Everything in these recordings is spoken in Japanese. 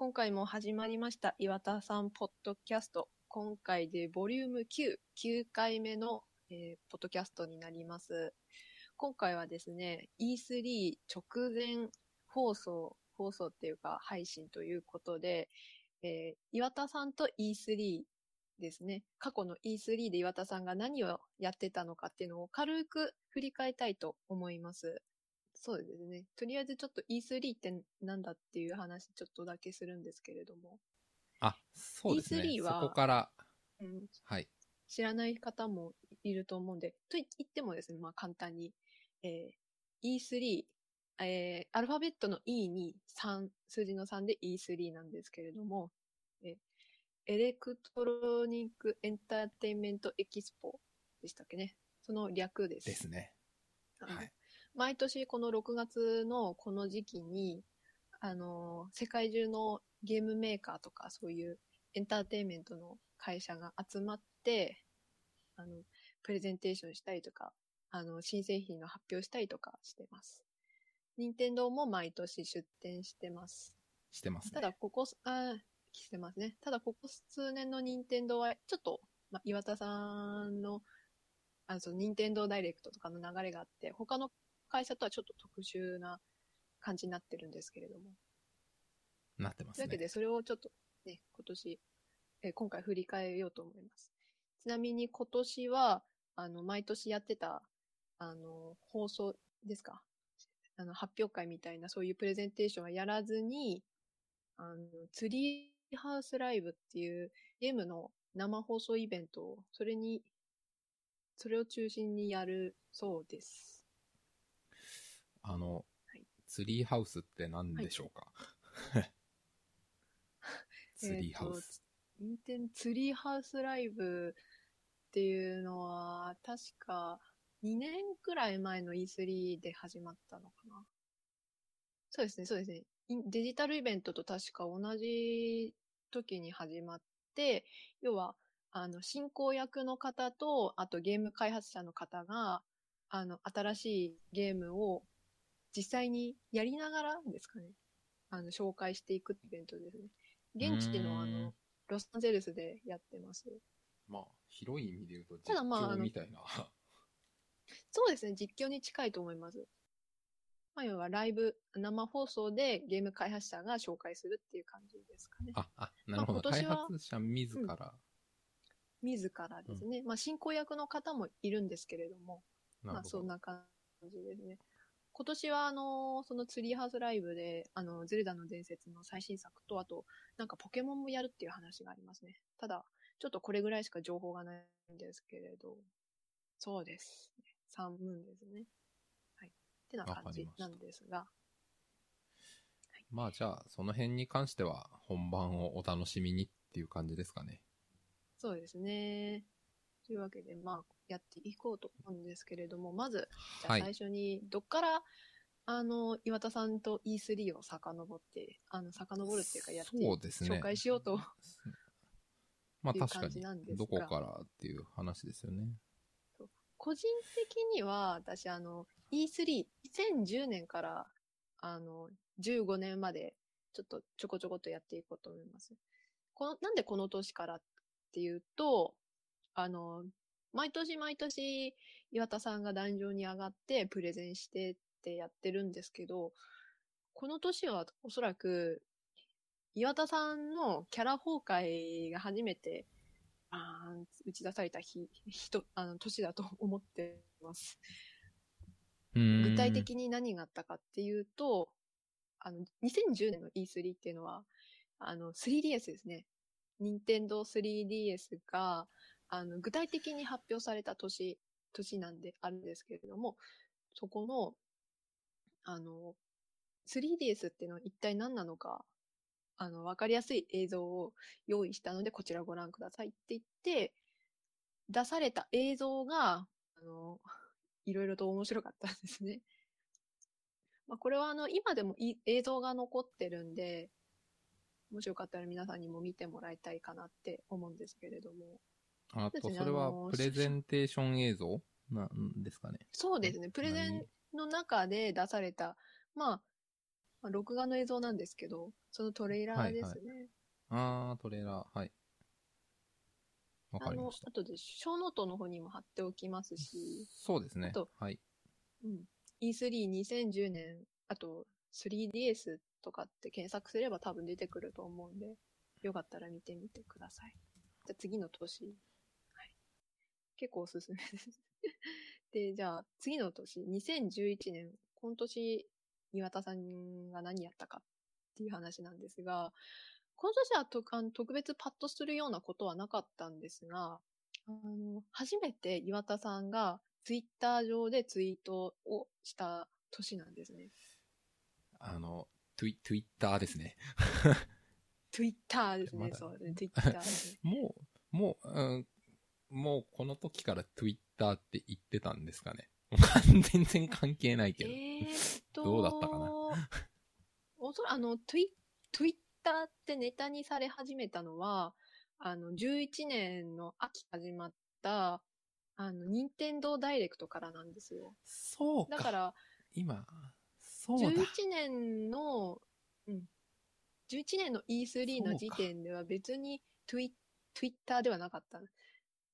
今回も始まりました岩田さんポッドキャスト。今回でボリューム9、9回目の、えーポッドキャストになります。今回はですね、E3 直前放送、放送っていうか配信ということで、えー岩田さんと E3 ですね。過去の E3 で岩田さんが何をやってたのかっていうのを軽く振り返りたいと思います。そうですね。とりあえずちょっと E3 ってなんだっていう話ちょっとだけするんですけれども。あ、そうですね。E3 はそこから、うん、はい。知らない方もいると思うんで、と言ってもですね、まあ簡単に、えー E3、えーアルファベットの E に3、数字の3で E3 なんですけれども、えー Electronic Entertainment Expoでしたっけね。その略です。ですね。はい。毎年この6月のこの時期に、あの、世界中のゲームメーカーとかそういうエンターテインメントの会社が集まって、あの、プレゼンテーションしたりとか、あの、新製品の発表したりとかしてます。任天堂も毎年出展してます。してますね。ただ、ここ、あしてますね。ただ、ここ数年の任天堂は、ちょっと、まあ、岩田さんの、あの、任天堂ダイレクトとかの流れがあって、他の会社とはちょっと特殊な感じになってるんですけれども。なってますね。というわけで、それをちょっとね、今年、えー今回振り返ようと思います。ちなみに今年は、あの、毎年やってた、あの、放送ですか？あの、発表会みたいなそういうプレゼンテーションはやらずに、あの、ツリーハウスライブっていうゲームの生放送イベントを、それに、それを中心にやるそうです。あの、はいツリーハウスって何でしょうか、ツリーハウス。ニンテンツリーハウスライブっていうのは、確か2年くらい前の E3 で始まったのかな。そうですね、そうですね。デジタルイベントと確か同じ時に始まって、要は、あの、進行役の方と、あとゲーム開発者の方が、あの、新しいゲームを実際にやりながらですかね。あの、紹介していくイベントですね。現地のあの、ロサンゼルスでやってます。まあ、広い意味で言うと、実況みたいな。そうですね、実況に近いと思います。まあ、要はライブ、生放送でゲーム開発者が紹介するっていう感じですかね。あ、あ、なるほど。開まあ今年は発者自ら。自らですね。まあ、進行役の方もいるんですけれども、まあ。そんな感じですね。今年は、あの、そのツリーハウスライブで、あの、ゼルダの伝説の最新作と、あと、なんかポケモンもやるっていう話がありますね。ただ、ちょっとこれぐらいしか情報がないんですけれど、そうです。3分ですね。はい。ってな感じなんですが、まあ、じゃあ、その辺に関しては、本番をお楽しみにっていう感じですかね。そうですね。というわけで、まあ、やっていこうと思うんですけれども、まず、じゃあはい最初に、どっから、あの、岩田さんと E3 を遡って、あの、遡るっていうか、やって、そうですね紹介しようと。まあ確かに、がどこからっていう話ですよね。個人的には、私、あの、E3、2010年から、あの、15年まで、ちょっとちょこちょこっとやっていこうと思います。この、なんでこの年からっていうと、あの、毎年毎年、岩田さんが壇上に上がって、プレゼンしてってやってるんですけど、この年はおそらく、岩田さんのキャラ崩壊が初めて、あー打ち出された日、人、あの、年だと思ってます。具具体的に何があったかっていうと、あの、2010年の E3 っていうのは、あの、3DS ですね。任天堂 3DS が、あの、具体的に発表された年、年なんであるんですけれども、そこの、あの、3DS っていうのは一体何なのか、あの、わかりやすい映像を用意したので、こちらご覧くださいって言って、出された映像が、あの、いろいろと面白かったんですね。まあ、これはあの、今でもい映像が残ってるんで、もしよかったら皆さんにも見てもらいたいかなって思うんですけれども。あと、それはあのプレゼンテーション映像？なんですかね。そうですね、プレゼンの中で出された、まあ、まあ、録画の映像なんですけど、そのトレーラーですね。あー、トレーラー、はい。わかあのりまし、た。あとで、ショーノートの方にも貼っておきますし、そうですねあと。はい。うん。E32010 年、あと 3DS とかって検索すれば多分出てくると思うんで、よかったら見てみてください。じゃあ次の年。はい。結構おすすめです。で、じゃあ次の年、2011年、今年岩田さんが何やったかっていう話なんですが、この年はとあの特別パッとするようなことはなかったんですが、あの、初めて岩田さんがツイッター上でツイートをした年なんですね。あの、トゥイ、トゥイッターですね。ツイッターですね。まだそうですね。ツイッターね。もう、もう、うん、もうこの時からトゥイッターって言ってたんですかね。全然関係ないけど。どうだったかな？おそらあの、ツイ、ツイッターってネタにされ始めたのは、あの、11年の秋始まった、あの、任天堂ダイレクトからなんですよ。そうか。だから、今、そうだ。11年の、うん。11年の E3 の時点では別にツイツイッターではなかった。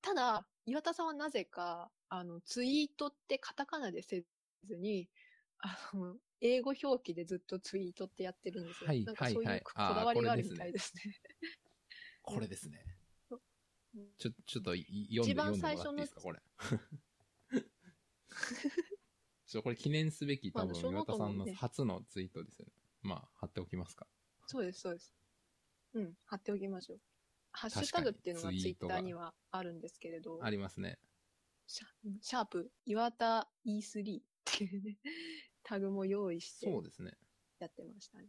ただ、岩田さんはなぜか、あの、ツイートってカタカナでせずに、あの、英語表記でずっとツイートってやってるんですよ。はいなんかそうはいうこだわりがあるみたいですね。これですねうん。ちょ、ちょっとい読んで、一番最初のですか、これ。ちょ、これ記念すべき、多分、岩田さんの初のツイートですよね。まあ、貼っておきますか。そうです、そうです。うん、貼っておきましょう。ハッシュタグっていうのがツイッターにはあるんですけれど、ありますね。シャシャープ、岩田 E3 っていうね、タグも用意してそうですね。やってましたね。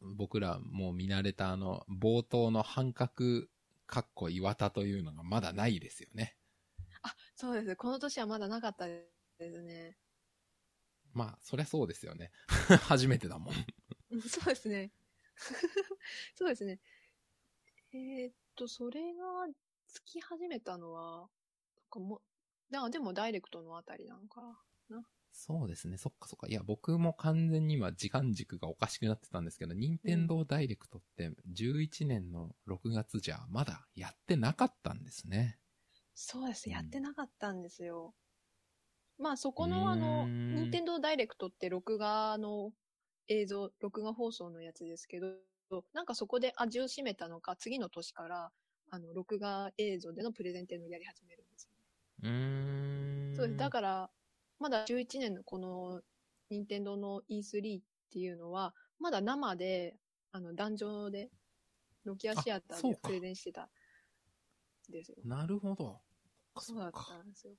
僕らもう見慣れたあの、冒頭の半角、かっこ岩田というのがまだないですよね。あ、そうです。この年はまだなかったですね。まあ、そりゃそうですよね。初めてだもんそうですね。そうですね。えーっと、それがつき始めたのは、なんかもだでもダイレクトのあたりなのかな。そうですね。そっかそっか。いや、僕も完全に今時間軸がおかしくなってたんですけど、任天堂ダイレクトって11年の6月じゃまだやってなかったんですね。そうです。うんやってなかったんですよ。まあそこのあの、任天堂ダイレクトって録画の映像、録画放送のやつですけど、なんかそこで味を占めたのか、次の年から、あの、録画映像でのプレゼンっていうのをやり始めるんですよね。うーん。そうです。だから、まだ11年のこの、任天堂の E3 っていうのは、まだ生で、あの、壇上で、ノキアシアターでプレゼンしてたんですよ。なるほど。そうだっかたんですよ。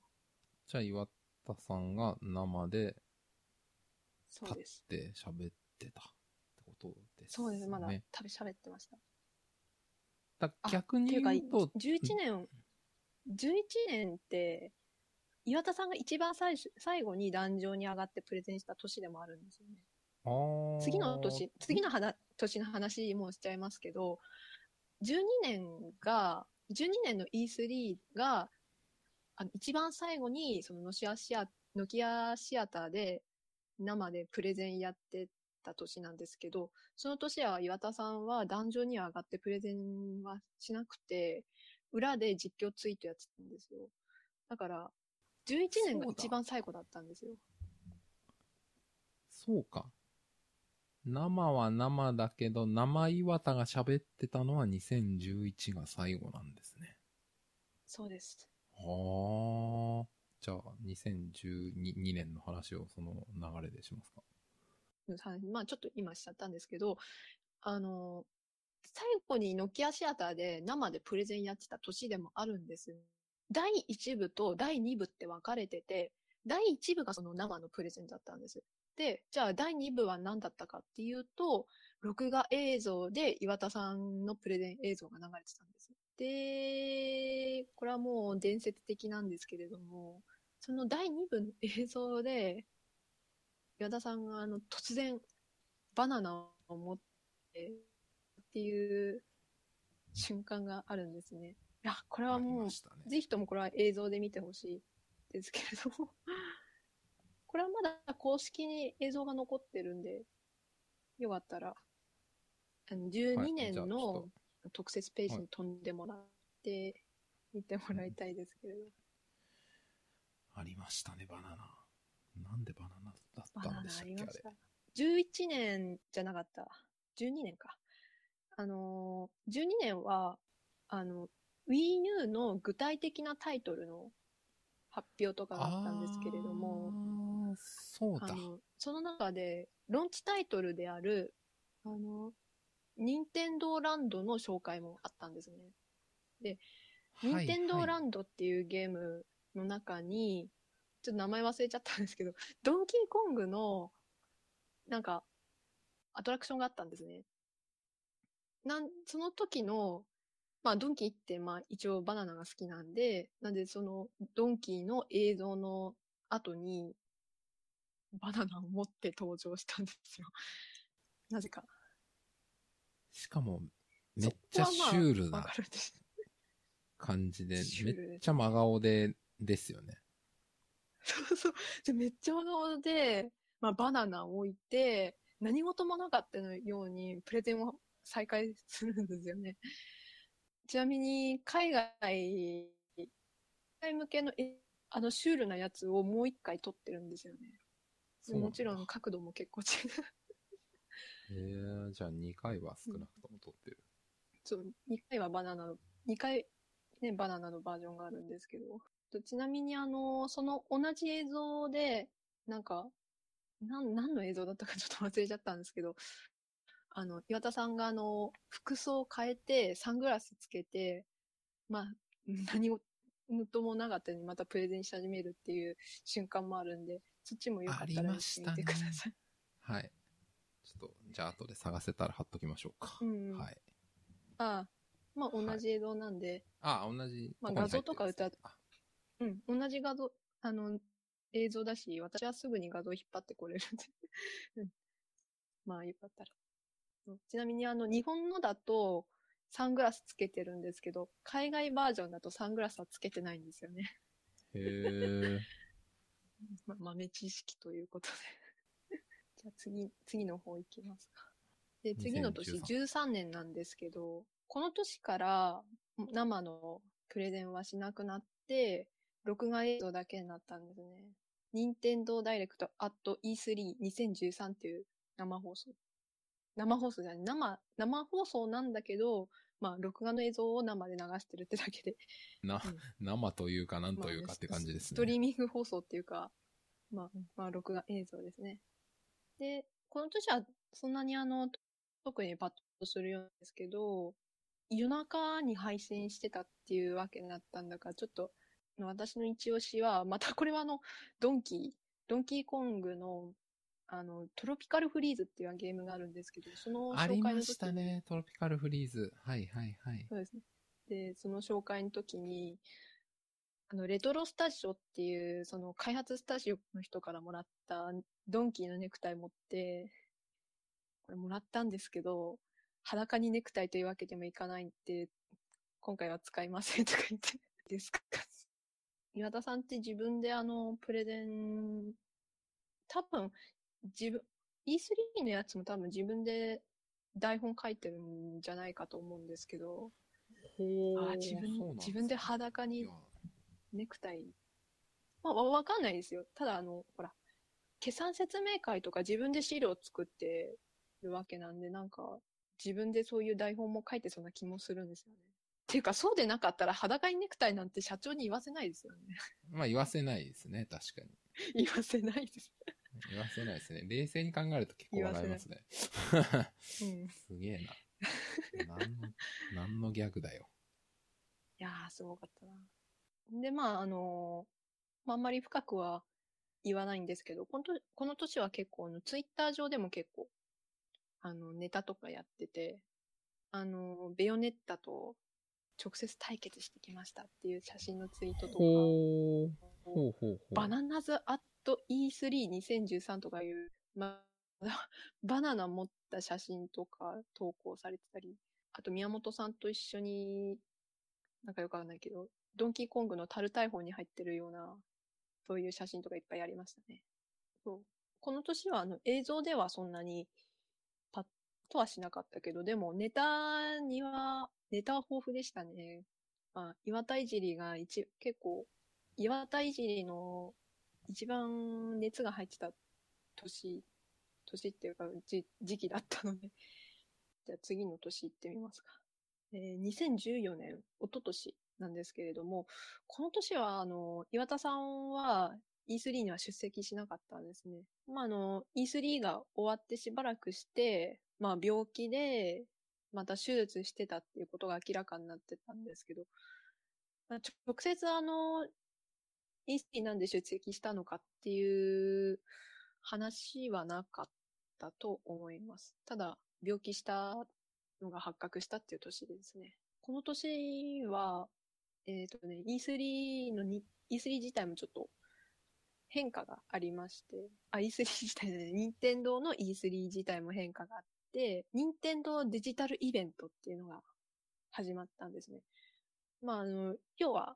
じゃあ岩田さんが生で立っそうです。て喋ってたってことですね。そうです。まだ食べ喋ってました。だあ逆に言うと、11年、11年って、岩田さんが一番最初最後に壇上に上がってプレゼンした年でもあるんですよね。次の年、次の話年の話もしちゃいますけど、12年が、12年の E3 が、あの一番最後に、そのノシアシア、ノキアシアターで生でプレゼンやってた年なんですけど、その年は岩田さんは壇上には上がってプレゼンはしなくて、裏で実況ツイートやってたんですよ。だから、11年が一番最後だったんですよ。そうか。生は生だけど、生岩田が喋ってたのは2011が最後なんですね。そうです。はあ。じゃあ、2012年の話をその流れでしますか？まあちょっと今しちゃったんですけど、あの、最後にノキアシアターで生でプレゼンやってた年でもあるんです。第1部と第2部って分かれてて、第1部がその生のプレゼンだったんです。で、じゃあ第2部は何だったかっていうと、録画映像で岩田さんのプレゼン映像が流れてたんです。で、これはもう伝説的なんですけれども、その第2部の映像で、岩田さんがあの突然バナナを持ってっていう瞬間があるんですね。いや、これはもうね。ぜひともこれは映像で見てほしいですけれども、これはまだ公式に映像が残ってるんで、よかったら、あの、はい12年のっ特設ページに飛んでもらって、見てもらいたいですけれど。ありましたね、バナナ。なんでバナナだったんでしたっけ、あれありまし。た。11年じゃなかった。12年か。あのー、12年は、あの、Wii U の具体的なタイトルの発表とかがあったんですけれども、そうだ。あの、その中で、ローンチタイトルである、あの、任天堂ランドの紹介もあったんですね。任天堂ランンドっていうゲームの中に、ちょっと名前忘れちゃったんですけど、ドンキーコングの、なんか、アトラクションがあったんですね。なん、その時の、まあ、ドンキーって、まあ、一応バナナが好きなんで、なんで、その、ドンキーの映像の後に、バナナを持って登場したんですよ。なぜか。しかも、めっちゃシュールな。感じで、めっちゃ真顔で、ですよね。そうそう。でめっちゃ真顔で、まあ、バナナを置いて、何事もなかったようにプレゼンを再開するんですよね。ちなみに、海外、海外向けのえあのシュールなやつをもう一回撮ってるんですよね。もちろん角度も結構違う。えー、じゃあ2回は少なくとも撮ってる。そう、2回はバナナの、2回ね、バナナのバージョンがあるんですけど。とちなみにあの、その同じ映像で、なんか、なん、何の映像だったかちょっと忘れちゃったんですけど、あの、岩田さんがあの、服装を変えて、サングラスつけて、まあ、何事もなかったようにまたプレゼンし始めるっていう瞬間もあるんで、そっちもよかったら見てください。はい。ちょっと、じゃあ後で探せたら貼っときましょうか。うんはい。ああ、まあはい同じ映像なんで、あ、同じまあ画像とか歌っあうん、同じ画像、あの、映像だし、私はすぐに画像引っ張ってこれるんで。うんまあ、よかったら。ちなみに、あの、日本のだと、サングラスつけてるんですけど、海外バージョンだとサングラスはつけてないんですよね。へー。ま、豆知識ということで。じゃあ次、次の方行きますか。で、次の年、2013 13年なんですけど、この年から生のプレゼンはしなくなって、録画映像だけになったんですね。任天堂ダイレクト at E32013 っていう生放送。生放送じゃない、生、生放送なんだけど、まあ、録画の映像を生で流してるってだけで、な、うん生というかなんというかって感じですね。ストリーミング放送っていうか、まあ、まあ、録画映像ですね。で、この年はそんなにあの、特にパッとするようなんですけど、夜中に配信してたっていうわけになったんだから、ちょっと、私の一押しは、またこれはあの、ドンキー、ドンキーコングの、あの、トロピカルフリーズっていうゲームがあるんですけど、そのあり紹介の時にましたね、トロピカルフリーズ。はいはいはい。そうですね。で、その紹介の時に、あの、レトロスタジオっていう、その開発スタジオの人からもらったドンキーのネクタイ持って、これもらったんですけど、裸にネクタイというわけでもいかないんで、今回は使いませんとか言って、ですか。岩田さんって自分であの、プレゼン、多分、自分、E3 のやつも多分自分で台本書いてるんじゃないかと思うんですけど、ほあー自分自分で裸にネクタイ。まあ、わわかんないですよ。ただ、あの、ほら、決算説明会とか自分で資料を作ってるわけなんで、なんか、自分でそういう台本も書いてそうな気もするんですよね。っていうか、そうでなかったら裸にネクタイなんて社長に言わせないですよね。まあ言わせないですね、確かに。言わせないです。言わせないですね。冷静に考えると結構笑いますね。うん。いすげえな。何の、何のギャグだよ。やー、すごかったな。で、まあ、あのまあ、あんまり深くは言わないんですけど、このとこの年は結構、あの、ツイッター上でも結構、あの、ネタとかやってて、あの、ベヨネッタと直接対決してきましたっていう写真のツイートとか、ほうほうほう。バナナズアット E32013 とかいう、まあ、バナナ持った写真とか投稿されてたり、あと宮本さんと一緒に、なんかよくわかんないけど、ドンキーコングのタル大砲に入ってるような、そういう写真とかいっぱいありましたね。そう。この年はあの映像ではそんなにパとはしなかったけど、でもネタには、ネタは豊富でしたね。まあ、岩田いじりが一、結構、岩田いじりの一番熱が入ってた年、年っていうか、じ時期だったので、じゃあ次の年行ってみますか。えー、2014年、一昨年なんですけれども、この年は、あの、岩田さんは E3 には出席しなかったんですね。まあ、あの、E3 が終わってしばらくして、まあ、病気で、また手術してたっていうことが明らかになってたんですけど、まあ、直接あの、E3 なんで出席したのかっていう話はなかったと思います。ただ、病気したのが発覚したっていう年ですね。この年は、えっ、ー、とね、E3 のに、E3 自体もちょっと変化がありまして、あ、E3 自体ね、任天堂の E3 自体も変化があって、任天堂デジタルイベントっていうのが始まったんですね。まあ、あの、要は、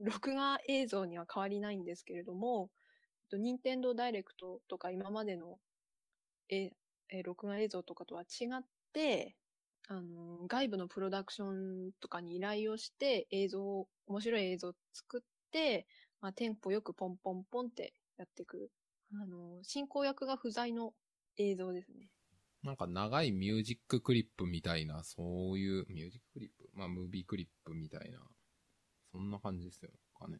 録画映像には変わりないんですけれども、任天堂ダイレクトとか今までのえ、え、録画映像とかとは違って、あの、外部のプロダクションとかに依頼をして映像を、面白い映像を作って、まあ、テンポよくポンポンポンってやっていく。あの、進行役が不在の映像ですね。なんか長いミュージッククリップみたいな、そういう、ミュージッククリップ？まあ、ムービークリップみたいな、そんな感じですよかね。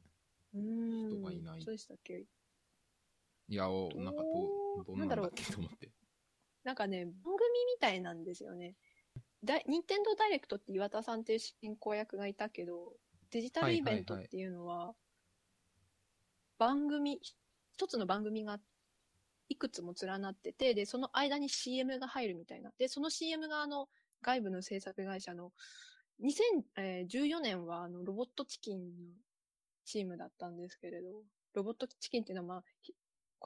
うん。人がいない。そうでしたっけ？いや、お、なんかどう、どうなんだっけと思って。なんかね、番組みたいなんですよね。だ任天堂ダイレクトって岩田さんっていう進行役がいたけど、デジタルイベントっていうのは、番組、一つの番組がいくつも連なってて、で、その間に CM が入るみたいな。で、その CM があの、外部の制作会社の、2014年はあの、ロボットチキンのチームだったんですけれど、ロボットチキンっていうのはまあ、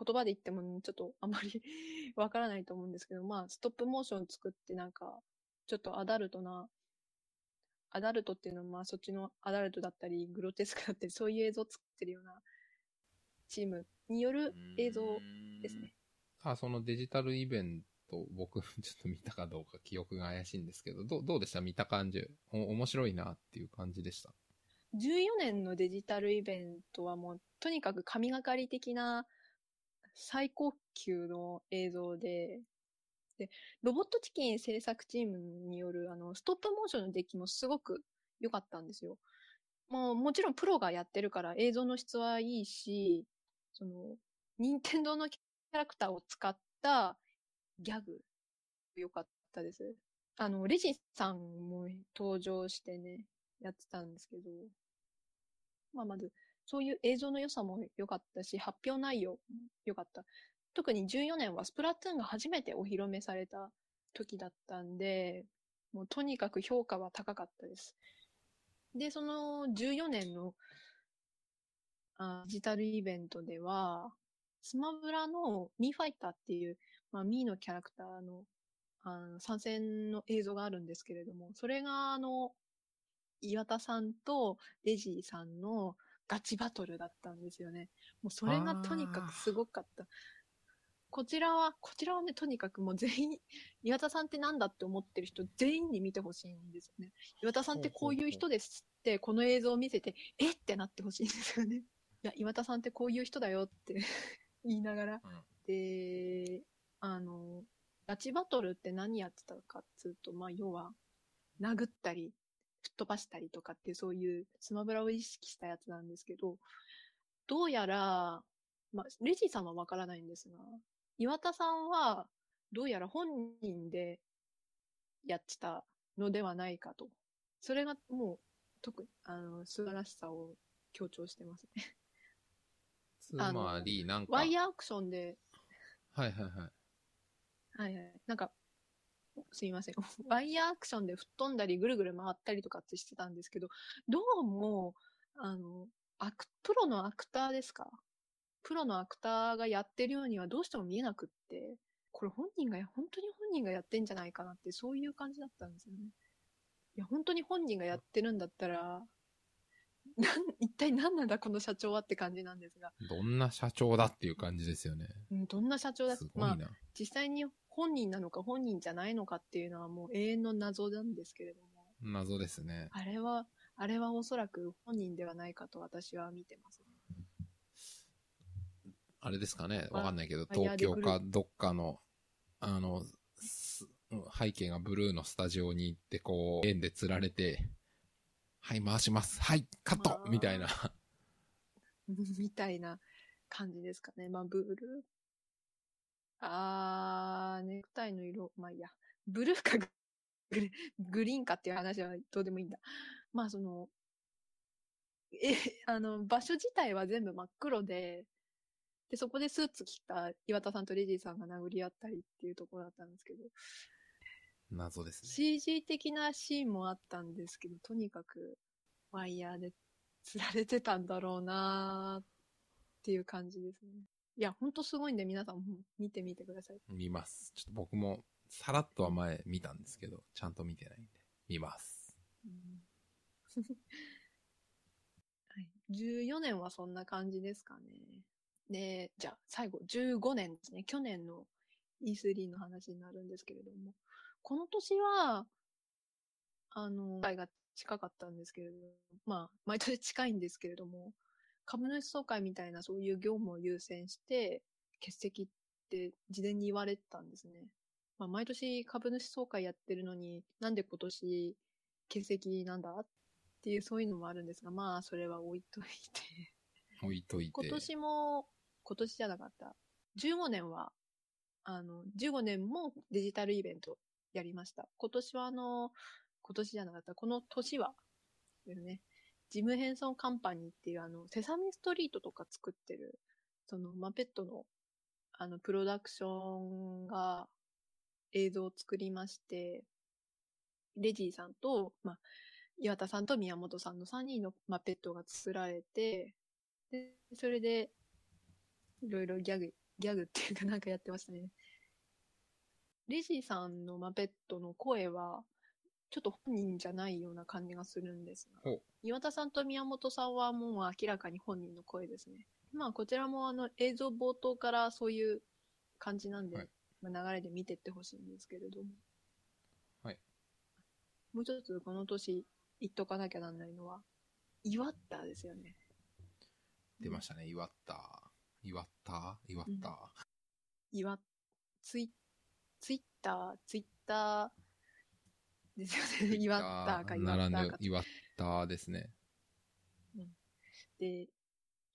言葉で言ってもちょっとあまり わからないと思うんですけど、まあ、ストップモーション作ってなんか、ちょっとアダルトな、アダルトっていうのはまあそっちのアダルトだったり、グロテスクだったり、そういう映像作ってるようなチームによる映像ですね。あ、そのデジタルイベント、僕ちょっと見たかどうか記憶が怪しいんですけど、どどうでした？見た感じお。面白いなっていう感じでした。14年のデジタルイベントはもう、とにかく神がかり的な最高級の映像で、で、ロボットチキン制作チームによる、あの、ストップモーションの出来もすごく良かったんですよ。もう、もちろんプロがやってるから映像の質はいいし、その、任天堂のキャラクターを使ったギャグ、良かったです。あの、レジさんも登場してね、やってたんですけど、まあ、まず、そういう映像の良さも良かったし、発表内容も良かった。特に14年はスプラトゥーンが初めてお披露目された時だったんで、もうとにかく評価は高かったです。で、その14年のあデジタルイベントでは、スマブラのミーファイターっていう、まあ、ミーのキャラクターのあの参戦の映像があるんですけれども、それがあの、岩田さんとレジーさんのガチバトルだったんですよね。もうそれがとにかくすごかった。こちらは、こちらはね、とにかくもう全員、岩田さんってなんだって思ってる人全員に見てほしいんですよね。岩田さんってこういう人ですって、この映像を見せて、えってなってほしいんですよね。いや、岩田さんってこういう人だよって 言いながら。うん、で、あの、ガチバトルって何やってたかっつうと、まあ、要は、殴ったり、吹っ飛ばしたりとかってそういうスマブラを意識したやつなんですけど、どうやら、まあ、レジーさんはわからないんですが、岩田さんは、どうやら本人でやってたのではないかと。それがもう、特に、あの、素晴らしさを強調してますね。つまり、なんか。ワイヤーアクションで。はいはいはい。はいはい。なんか、すいません。ワイヤーアクションで吹っ飛んだりぐるぐる回ったりとかってしてたんですけど、どうも、あの、アク、プロのアクターですか？プロのアクターがやってるようにはどうしても見えなくって、これ本人が、本当に本人がやってんじゃないかなって、そういう感じだったんですよね。いや、本当に本人がやってるんだったら、なん、一体何なんだこの社長はって感じなんですが。どんな社長だっていう感じですよね。うん、どんな社長だすごいな。まあ、実際に本人なのか本人じゃないのかっていうのはもう永遠の謎なんですけれども。謎ですね。あれは、あれはおそらく本人ではないかと私は見てます。あれですかねまあわかんないけど、東京かどっかの、あの、す背景がブルーのスタジオに行って、こう、円で釣られて、はい、回します。はい、カットまあみたいな。みたいな感じですかね。まあ、ブルー。あー、ネクタイの色、まあいいや。ブルーかグリーンかっていう話はどうでもいいんだ。まあその、え、あの、場所自体は全部真っ黒で、で、そこでスーツ着た岩田さんとレジーさんが殴り合ったりっていうところだったんですけど、謎ですね。CG 的なシーンもあったんですけど、とにかくワイヤーで釣られてたんだろうなーっていう感じですね。いや、ほんとすごいんで皆さんも見てみてください。見ます。ちょっと僕も、さらっとは前見たんですけど、ちゃんと見てないんで、見ます。うんはい、14年はそんな感じですかね。で、じゃあ最後15年ですね。去年の E3 の話になるんですけれども、この年は、あの、会が近かったんですけれども、まあ、毎年近いんですけれども、株主総会みたいなそういう業務を優先して、欠席って事前に言われてたんですね。まあ、毎年株主総会やってるのに、なんで今年欠席なんだっていうそういうのもあるんですが、まあ、それは置いといて。置いといて。今年も、今年じゃなかった。15年は、あの、15年もデジタルイベントやりました。今年はあの、今年じゃなかった。この年は、ですね、ジム・ヘンソン・カンパニーっていうあの、セサミストリートとか作ってる、その、マペットの、あの、プロダクションが映像を作りまして、レジーさんと、まあ、岩田さんと宮本さんの3人のマペットが作られて、で、それで、いろいろギャグ、ギャグっていうかなんかやってましたね。レジーさんのマペットの声は、ちょっと本人じゃないような感じがするんですが岩田さんと宮本さんはもう明らかに本人の声ですね。まあこちらもあの映像冒頭からそういう感じなんで、はいまあ、流れで見てってほしいんですけれども。はい。もう一つこの年言っとかなきゃなんないのは、岩ったですよね。出ましたね。祝った。祝った祝った。岩、ツイ、ツイッター、ツイッターですよね。岩ったか岩なったか、。らぬ祝ったですね。で、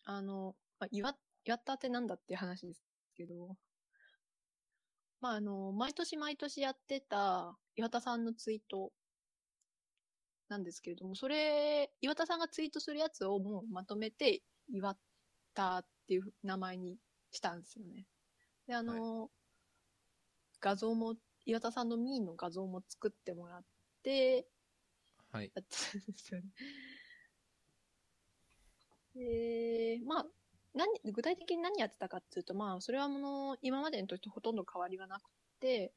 あの、まあ、岩、岩ったってなんだっていう話ですけど、まあ、あの、毎年毎年やってた岩田さんのツイートなんですけれども、それ、岩田さんがツイートするやつをもうまとめて、岩ったっていう名前にしたんですよね。で、あの、画像も、岩田さんのミーの画像も作ってもらって、はい。やってたんですよね。で、まあ、何、具体的に何やってたかっていうと、まあ、それはもの、今までの時とほとんど変わりはなくて、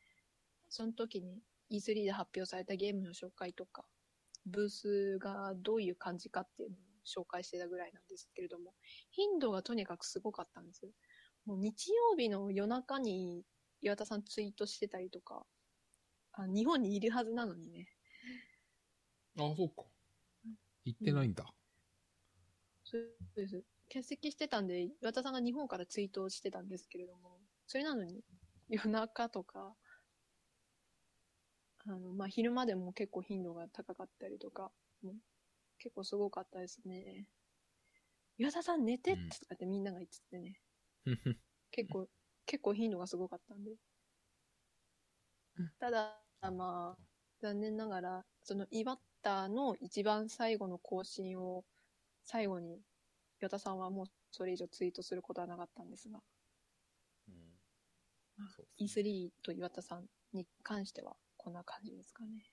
その時に E3 で発表されたゲームの紹介とか、ブースがどういう感じかっていうのを紹介してたぐらいなんですけれども、頻度がとにかくすごかったんですよ。もう日曜日の夜中に岩田さんツイートしてたりとか、あ日本にいるはずなのにね、あ、そうか。行ってないんだ。そうです。欠席してたんで、岩田さんが日本からツイートをしてたんですけれども、それなのに夜中とか、あの、まあ、昼間でも結構頻度が高かったりとか、結構すごかったですね。岩田さん寝てってとかってみんなが言っててね、結構、結構頻度がすごかったんで。ただ、まあ、残念ながら、そのイバッターの一番最後の更新を最後に、岩田さんはもうそれ以上ツイートすることはなかったんですが、うんまあそうね E3 と岩田さんに関してはこんな感じですかね。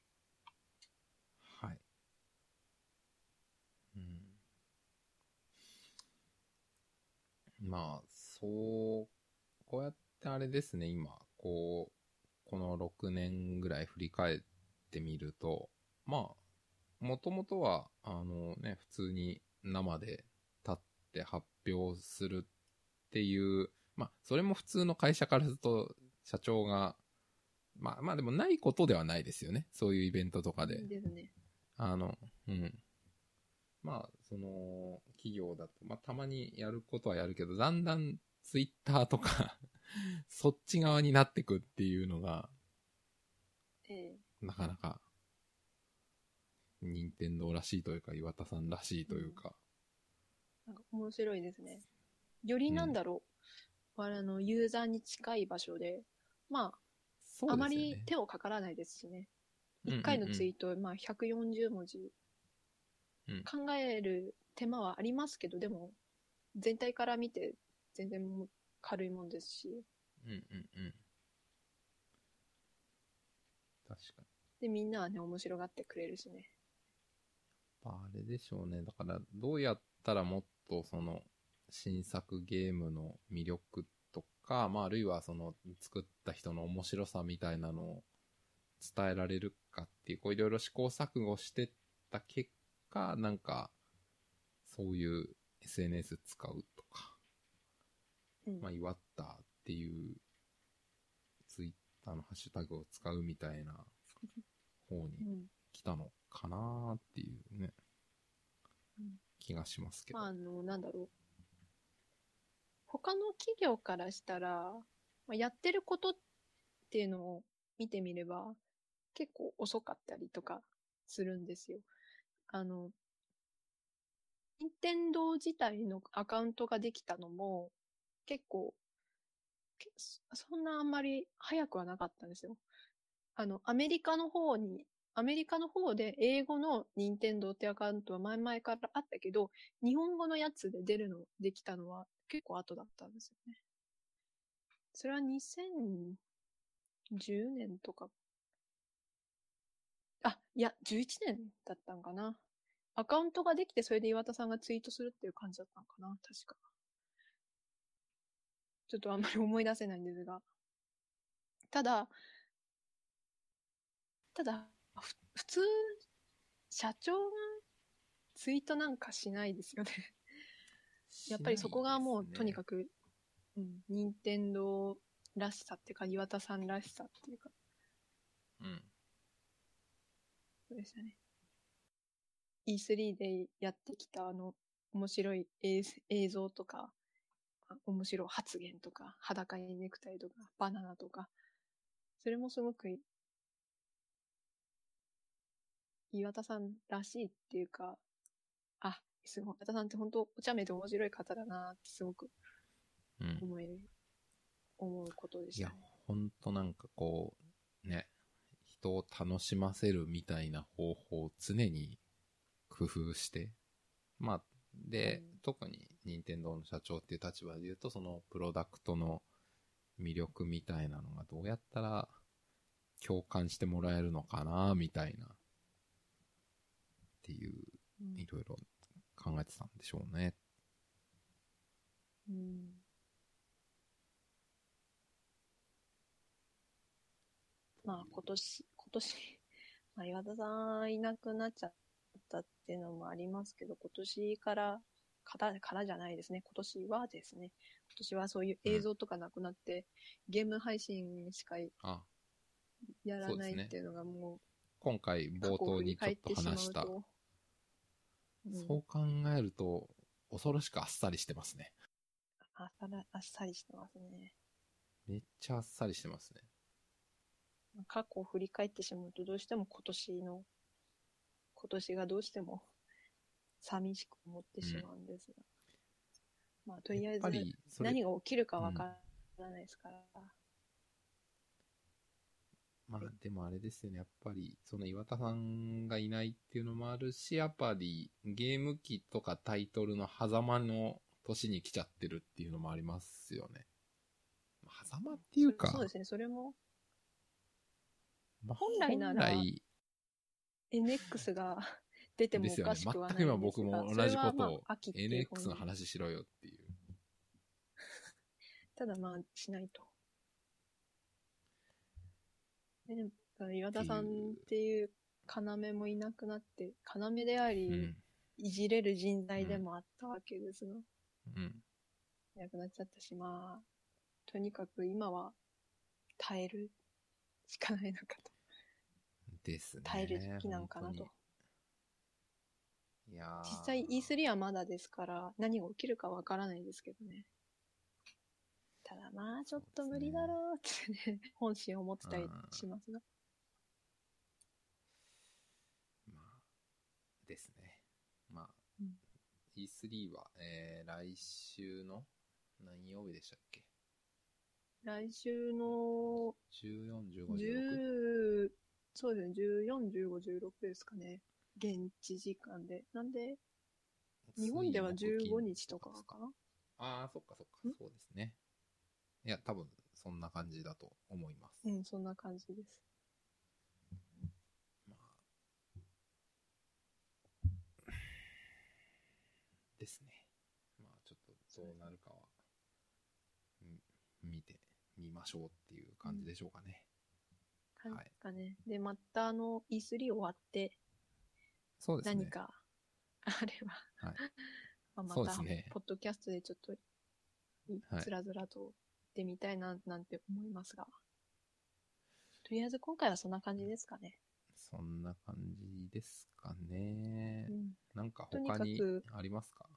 はい。うん。まあ、そう、こうやってあれですね、今、こう、この6年ぐらい振り返ってみると、まあ、もともとは、あのね、普通に生で立って発表するっていう、まあ、それも普通の会社からすると、社長が、まあまあでもないことではないですよね。そういうイベントとかで。ですね。あの、うん。まあ、その、企業だと、まあたまにやることはやるけど、だんだんツイッターとか、そっち側になってくっていうのが、ええ。なかなか、任天堂らしいというか、岩田さんらしいというか、なんか面白いですね。よりなんだろう、あの、ユーザーに近い場所で、まあ、ね。あまり手をかからないですしね。うんうんうん。1回のツイート、まあ、140文字、うん。考える手間はありますけど、でも、全体から見て、全然軽いもんですし、うんうんうん。確かに。で、みんなはね、面白がってくれるしね。やっぱあれでしょうね。だから、どうやったらもっとその、新作ゲームの魅力とか、まあ、あるいはその、作った人の面白さみたいなのを伝えられるかっていう、こういろいろ試行錯誤してった結果、なんか、そういう SNS 使うとか、うん。まあ、祝ったっていう、ツイッターのハッシュタグを使うみたいな方にうん来たのかなっていうね、うん気がしますけど。まあ、あの、なんだろう。他の企業からしたら、まあ、やってることっていうのを見てみれば、結構遅かったりとかするんですよ。あの、任天堂自体のアカウントができたのも、結構、そんなあんまり早くはなかったんですよ。あの、アメリカの方に、アメリカの方で英語の任天堂ってアカウントは前々からあったけど、日本語のやつで出るの、できたのは結構後だったんですよね。それは2010年とか。あ、いや、11年だったんかな。アカウントができて、それで岩田さんがツイートするっていう感じだったのかな、確か。ちょっとあんまり思い出せないんですが。ただ、ただ、ふ普通、社長がツイートなんかしないですよね。やっぱりそこがもう、とにかく。く、うん、任天堂らしさっていうか、岩田さんらしさっていうか、うん。そうでしたね。E3 でやってきたあの、面白い映映像とか、あ面白い発言とか、裸にネクタイとか、バナナとか、それもすごくい、岩田さんらしいっていうか、あ、すごい、岩田さんって本当お茶目で面白い方だなってすごくうん。思える、思うことでいやしたね。、ほんとなんかこう、ね、人を楽しませるみたいな方法を常に工夫して、まあ、で、うん特に任天堂の社長っていう立場で言うと、そのプロダクトの魅力みたいなのがどうやったら共感してもらえるのかな、みたいな、っていう、いろいろ考えてたんでしょうね。うん。まあ今年、今年、まあ岩田さんいなくなっちゃったっていうのもありますけど、今年から、から、からじゃないですね。今年はですね。今年はそういう映像とかなくなって、ゲーム配信しかあ、やらないっていうのがも今回う、過冒頭去を振りにちょっと話した、うと。うんそう考えると、恐ろしくあっさりしてますね。あっさらあっさりしてますね。めっちゃあっさりしてますね。過去を振り返ってしまうと、どうしても今年の、今年がどうしても寂しく思ってしまうんですが。まあ、とりあえずやっぱ、り、それ何が起きるかわからないですから。まあでもあれですよね。やっぱり、その岩田さんがいないっていうのもあるし、やっぱりゲーム機とかタイトルの狭間の年に来ちゃってるっていうのもありますよね。狭間っていうか、そうですね、それも、まあ本来なら本来 NX が出てもおかしくはないんですが。全く今僕も同じことを NX にの話しろよっていう。ただまあ、しないと。ね、岩田さんっていう要もいなくなって、要であり、うん。いじれる人材でもあったわけですが、うん。いなくなっちゃったし、まあ、とにかく今は耐えるしかないのかと。ですね。耐える時期なのかなと。いやー実際 E3 はまだですから、何が起きるかわからないですけどね。ただまあ、ちょっと無理だろうってね、本心を持ってたりしますが。まあ、ですね。まあ、うん E3 は、えー、来週の何曜日でしたっけ？来週の ?14、15、16? 10、そうですね、14、15、16ですかね。現地時間で。なんで、日本では15日とかかな？ああ、そっかそっかん？そうですね。いや、多分、そんな感じだと思います。うん、そんな感じです。まあ、ですね。まあ、ちょっとどうなるかは、み見てみましょうっていう感じでしょうかね。感はいじかね。で、またあの、E3 終わって、そうですね。何か、あれば、はい まあ、また、ねポッドキャストでちょっと、いはいつらずらと言ってみたいな、なんて思いますが。とりあえず今回はそんな感じですかね。そんな感じですかねう。ん。なんか他にありますか？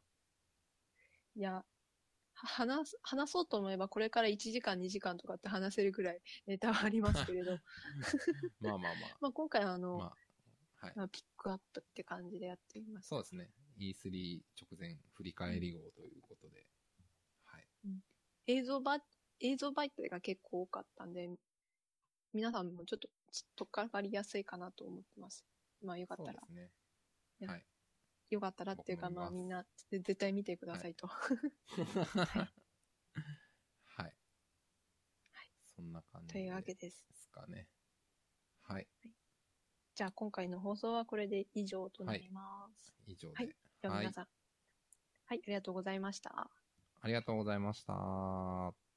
いや、は話す、話そうと思えばこれから1時間2時間とかって話せるぐらいネタはありますけれど、まあまあまあ今回はあの、まあ。まあ、はい。まあピックアップって感じでやってみます。そうですね。E3 直前振り返り号ということで。はい。映像ば、映像媒体が結構多かったんで、皆さんもちょっとちとっかかりやすいかなと思ってます。まあよかったらそうで、すね。ねはい。よかったらっていうかまあみんなぜ絶対見てくださいと。はい。そんな感じというわけです。ですかね。はい。じゃあ今回の放送はこれで以上となります。以上で。はいでは皆さん、はい、ありがとうございました。ありがとうございました。